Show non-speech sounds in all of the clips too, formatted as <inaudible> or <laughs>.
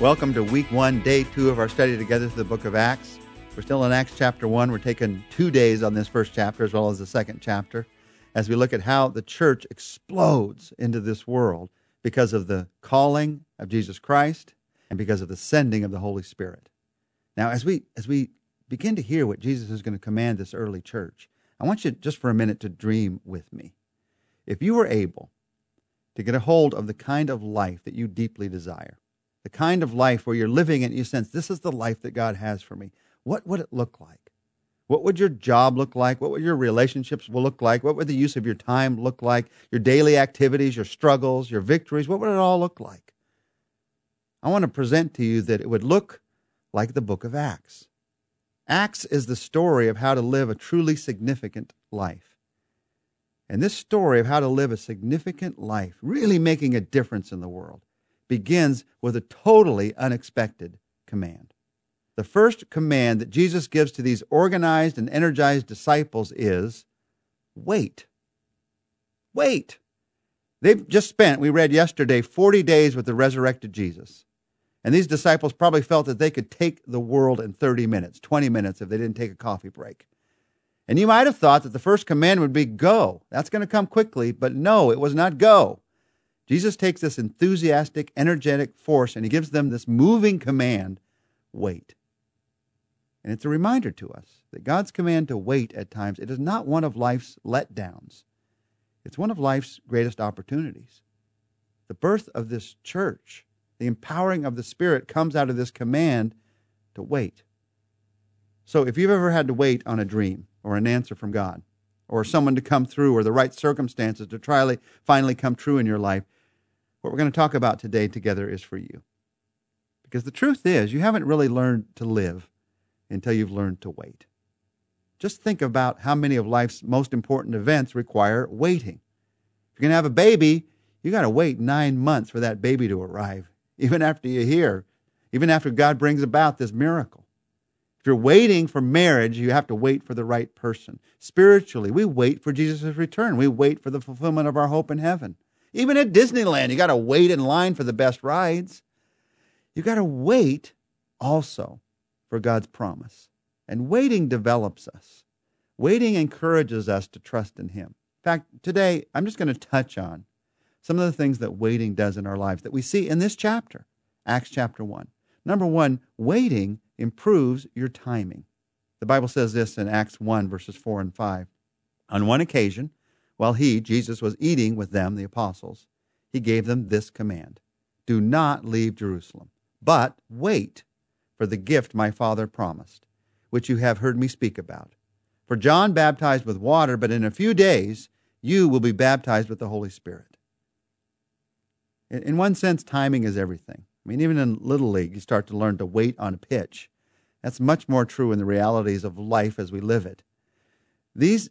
Welcome to week one, day two of our study together through the book of Acts. We're still in Acts chapter one. We're taking two days on this first chapter as well as the second chapter as we look at how the church explodes into this world because of the calling of Jesus Christ and because of the sending of the Holy Spirit. Now, as we as we begin to hear what Jesus is going to command this early church, I want you just for a minute to dream with me. If you were able to get a hold of the kind of life that you deeply desire, the kind of life where you're living and you sense this is the life that God has for me, what would it look like? What would your job look like? What would your relationships look like? What would the use of your time look like? Your daily activities, your struggles, your victories, what would it all look like? I want to present to you that it would look like the book of Acts. Acts is the story of how to live a truly significant life. And this story of how to live a significant life, really making a difference in the world, begins with a totally unexpected command. The first command that Jesus gives to these organized and energized disciples is wait. Wait. They've just spent, we read yesterday, 40 days with the resurrected Jesus. And these disciples probably felt that they could take the world in 30 minutes, 20 minutes if they didn't take a coffee break. And you might have thought that the first command would be go. That's going to come quickly, but no, it was not go. Jesus takes this enthusiastic, energetic force and he gives them this moving command wait. And it's a reminder to us that God's command to wait at times, it is not one of life's letdowns. It's one of life's greatest opportunities. The birth of this church, the empowering of the Spirit comes out of this command to wait. So if you've ever had to wait on a dream or an answer from God, or someone to come through, or the right circumstances to try finally come true in your life, what we're going to talk about today together is for you. Because the truth is, you haven't really learned to live until you've learned to wait. Just think about how many of life's most important events require waiting. If you're going to have a baby, you got to wait nine months for that baby to arrive, <laughs> even after you hear, even after God brings about this miracle. If you're waiting for marriage, you have to wait for the right person. Spiritually, we wait for Jesus' return. We wait for the fulfillment of our hope in heaven. Even at Disneyland, you got to wait in line for the best rides. You got to wait also for God's promise. And waiting develops us. Waiting encourages us to trust in Him. In fact, today I'm just going to touch on some of the things that waiting does in our lives that we see in this chapter, Acts chapter 1. Number one, waiting improves your timing. The Bible says this in Acts 1, verses 4 and 5. On one occasion, while he, Jesus, was eating with them, the apostles, he gave them this command Do not leave Jerusalem, but wait for the gift my Father promised, which you have heard me speak about. For John baptized with water, but in a few days you will be baptized with the Holy Spirit. In one sense, timing is everything. I mean, even in Little League, you start to learn to wait on a pitch. That's much more true in the realities of life as we live it. These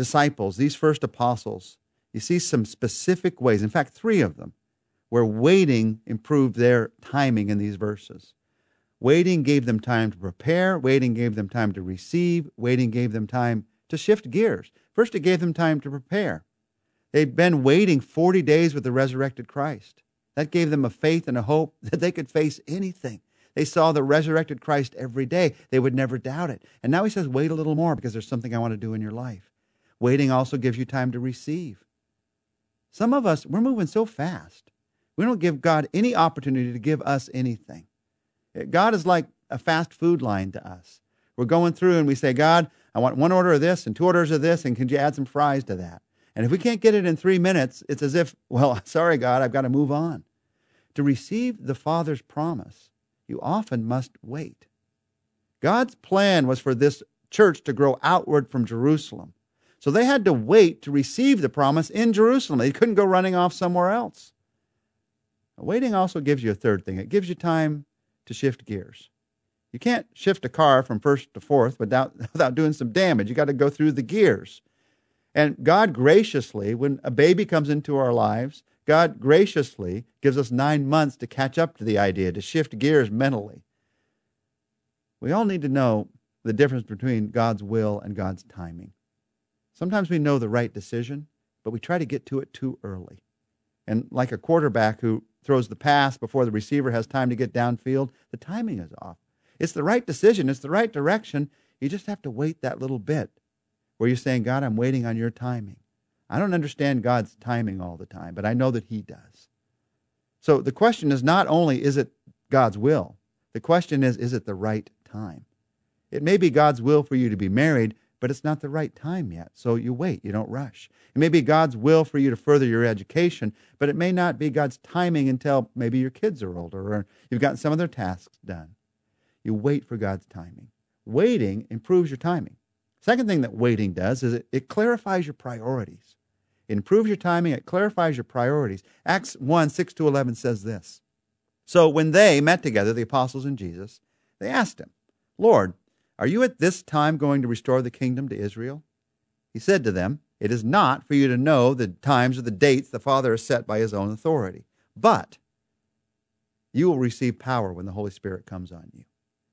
disciples, these first apostles, you see some specific ways, in fact, three of them, where waiting improved their timing in these verses. Waiting gave them time to prepare, waiting gave them time to receive, waiting gave them time to shift gears. First, it gave them time to prepare. They'd been waiting 40 days with the resurrected Christ. That gave them a faith and a hope <laughs> that they could face anything. They saw the resurrected Christ every day. They would never doubt it. And now he says, wait a little more because there's something I want to do in your life. Waiting also gives you time to receive. Some of us, we're moving so fast. We don't give God any opportunity to give us anything. God is like a fast food line to us. We're going through and we say, God, I want one order of this and two orders of this, and can you add some fries to that? And if we can't get it in three minutes, it's as if, well, <laughs> sorry, God, I've got to move on. To receive the Father's promise, you often must wait. God's plan was for this church to grow outward from Jerusalem. So they had to wait to receive the promise in Jerusalem. They couldn't go running off somewhere else. Waiting also gives you a third thing it gives you time to shift gears. You can't shift a car from first to fourth without, <laughs> without doing some damage. You got to go through the gears. And God graciously, when a baby comes into our lives, God graciously gives us nine months to catch up to the idea, to shift gears mentally. We all need to know the difference between God's will and God's timing. Sometimes we know the right decision, but we try to get to it too early. And like a quarterback who throws the pass before the receiver has time to get downfield, the timing is off. It's the right decision, it's the right direction. You just have to wait that little bit where you're saying, God, I'm waiting on your timing. I don't understand God's timing all the time, but I know that He does. So the question is not only is it God's will, the question is, is it the right time? It may be God's will for you to be married, but it's not the right time yet. So you wait, you don't rush. It may be God's will for you to further your education, but it may not be God's timing until maybe your kids are older or you've gotten some of their tasks done. You wait for God's timing. Waiting improves your timing. Second thing that waiting does is it, it clarifies your priorities. It improves your timing, it clarifies your priorities. Acts 1 6 to 11 says this. So when they met together, the apostles and Jesus, they asked him, Lord, are you at this time going to restore the kingdom to Israel? He said to them, It is not for you to know the times or the dates the Father has set by his own authority, but you will receive power when the Holy Spirit comes on you.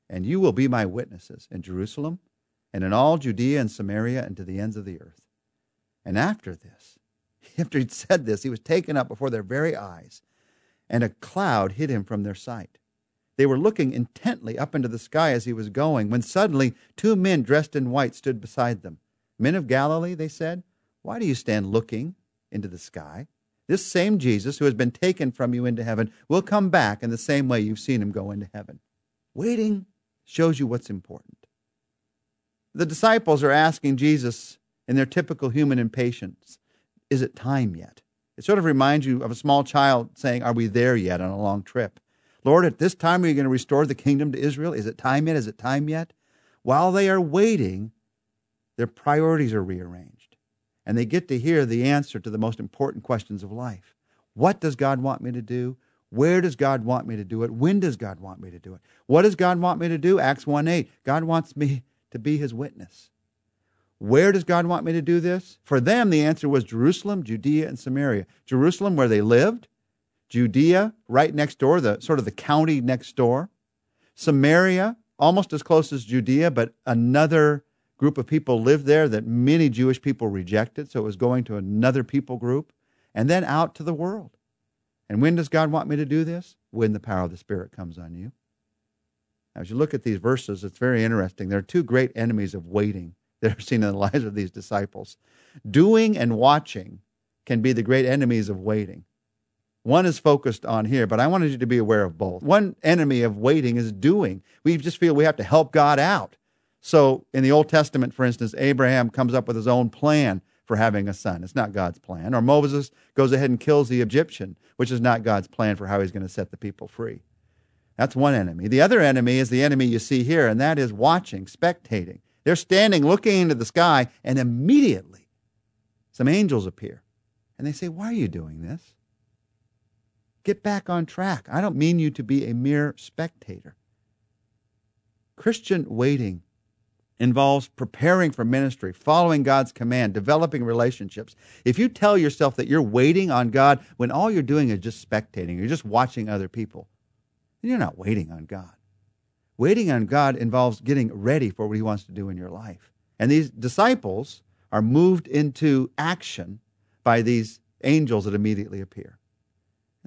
And you will be my witnesses in Jerusalem and in all Judea and Samaria and to the ends of the earth. And after this, <laughs> after he'd said this, he was taken up before their very eyes, and a cloud hid him from their sight. They were looking intently up into the sky as he was going, when suddenly two men dressed in white stood beside them. Men of Galilee, they said, why do you stand looking into the sky? This same Jesus who has been taken from you into heaven will come back in the same way you've seen him go into heaven. Waiting shows you what's important. The disciples are asking Jesus in their typical human impatience, is it time yet? It sort of reminds you of a small child saying, Are we there yet on a long trip? Lord, at this time are you going to restore the kingdom to Israel? Is it time yet? Is it time yet? While they are waiting, their priorities are rearranged. And they get to hear the answer to the most important questions of life. What does God want me to do? Where does God want me to do it? When does God want me to do it? What does God want me to do? Acts 1 8. God wants me to be his witness. Where does God want me to do this? For them, the answer was Jerusalem, Judea, and Samaria. Jerusalem, where they lived, Judea, right next door, the sort of the county next door. Samaria, almost as close as Judea, but another group of people lived there that many Jewish people rejected, so it was going to another people group, and then out to the world. And when does God want me to do this? When the power of the Spirit comes on you. As you look at these verses, it's very interesting. There are two great enemies of waiting <laughs> that are seen in the lives of these disciples. Doing and watching can be the great enemies of waiting. One is focused on here, but I wanted you to be aware of both. One enemy of waiting is doing. We just feel we have to help God out. So in the Old Testament, for instance, Abraham comes up with his own plan for having a son. It's not God's plan. Or Moses goes ahead and kills the Egyptian, which is not God's plan for how he's going to set the people free. That's one enemy. The other enemy is the enemy you see here, and that is watching, spectating. They're standing looking into the sky, and immediately some angels appear. And they say, Why are you doing this? Get back on track. I don't mean you to be a mere spectator. Christian waiting involves preparing for ministry, following God's command, developing relationships. If you tell yourself that you're waiting on God when all you're doing is just spectating, you're just watching other people, then you're not waiting on God. Waiting on God involves getting ready for what He wants to do in your life. And these disciples are moved into action by these angels that immediately appear.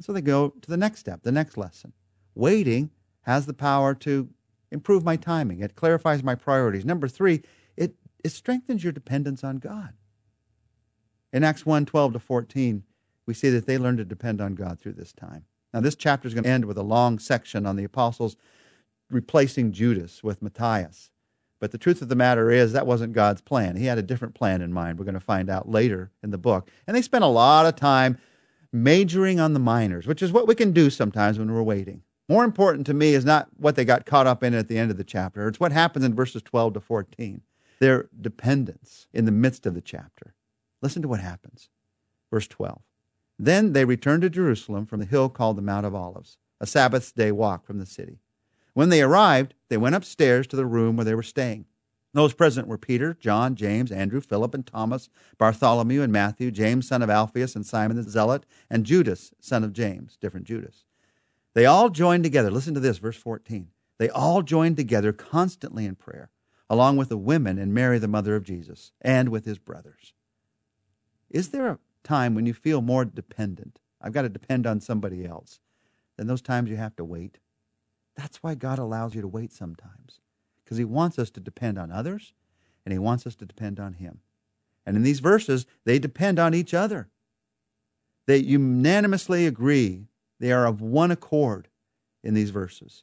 And so they go to the next step, the next lesson. Waiting has the power to improve my timing. It clarifies my priorities. Number three, it, it strengthens your dependence on God. In Acts 1 12 to 14, we see that they learned to depend on God through this time. Now, this chapter is going to end with a long section on the apostles replacing Judas with Matthias. But the truth of the matter is, that wasn't God's plan. He had a different plan in mind. We're going to find out later in the book. And they spent a lot of time majoring on the minors, which is what we can do sometimes when we're waiting. More important to me is not what they got caught up in at the end of the chapter, it's what happens in verses 12 to 14, their dependence in the midst of the chapter. Listen to what happens. Verse 12. Then they returned to Jerusalem from the hill called the Mount of Olives, a Sabbath day walk from the city. When they arrived, they went upstairs to the room where they were staying. Those present were Peter, John, James, Andrew, Philip, and Thomas, Bartholomew and Matthew, James, son of Alphaeus, and Simon the Zealot, and Judas, son of James, different Judas. They all joined together. Listen to this, verse 14. They all joined together constantly in prayer, along with the women and Mary, the mother of Jesus, and with his brothers. Is there a time when you feel more dependent? I've got to depend on somebody else. than those times you have to wait. That's why God allows you to wait sometimes, because He wants us to depend on others and He wants us to depend on Him. And in these verses, they depend on each other. They unanimously agree, they are of one accord in these verses.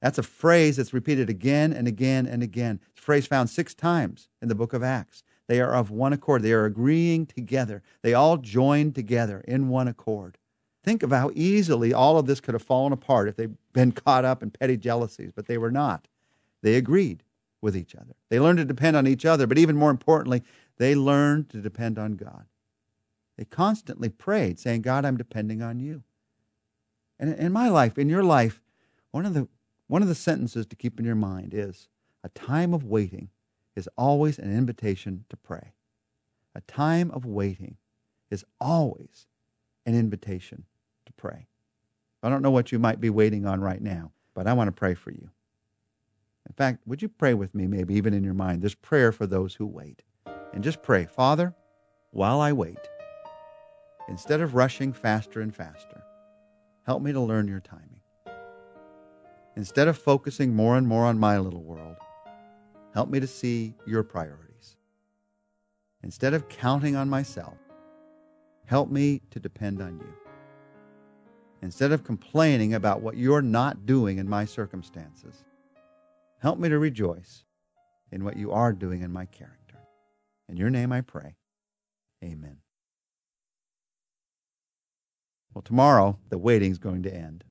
That's a phrase that's repeated again and again and again. It's a phrase found six times in the book of Acts. They are of one accord. They are agreeing together. They all join together in one accord. Think of how easily all of this could have fallen apart if they'd been caught up in petty jealousies, but they were not. They agreed with each other. They learned to depend on each other, but even more importantly, they learned to depend on God. They constantly prayed, saying, God, I'm depending on you. And in my life, in your life, one of the one of the sentences to keep in your mind is a time of waiting is always an invitation to pray. A time of waiting is always an invitation to pray. I don't know what you might be waiting on right now, but I want to pray for you. In fact, would you pray with me, maybe even in your mind, this prayer for those who wait? And just pray, Father, while I wait, instead of rushing faster and faster, help me to learn your timing. Instead of focusing more and more on my little world, help me to see your priorities. Instead of counting on myself, help me to depend on you. Instead of complaining about what you're not doing in my circumstances, help me to rejoice in what you are doing in my character. In your name I pray. Amen. Well, tomorrow, the waiting's going to end.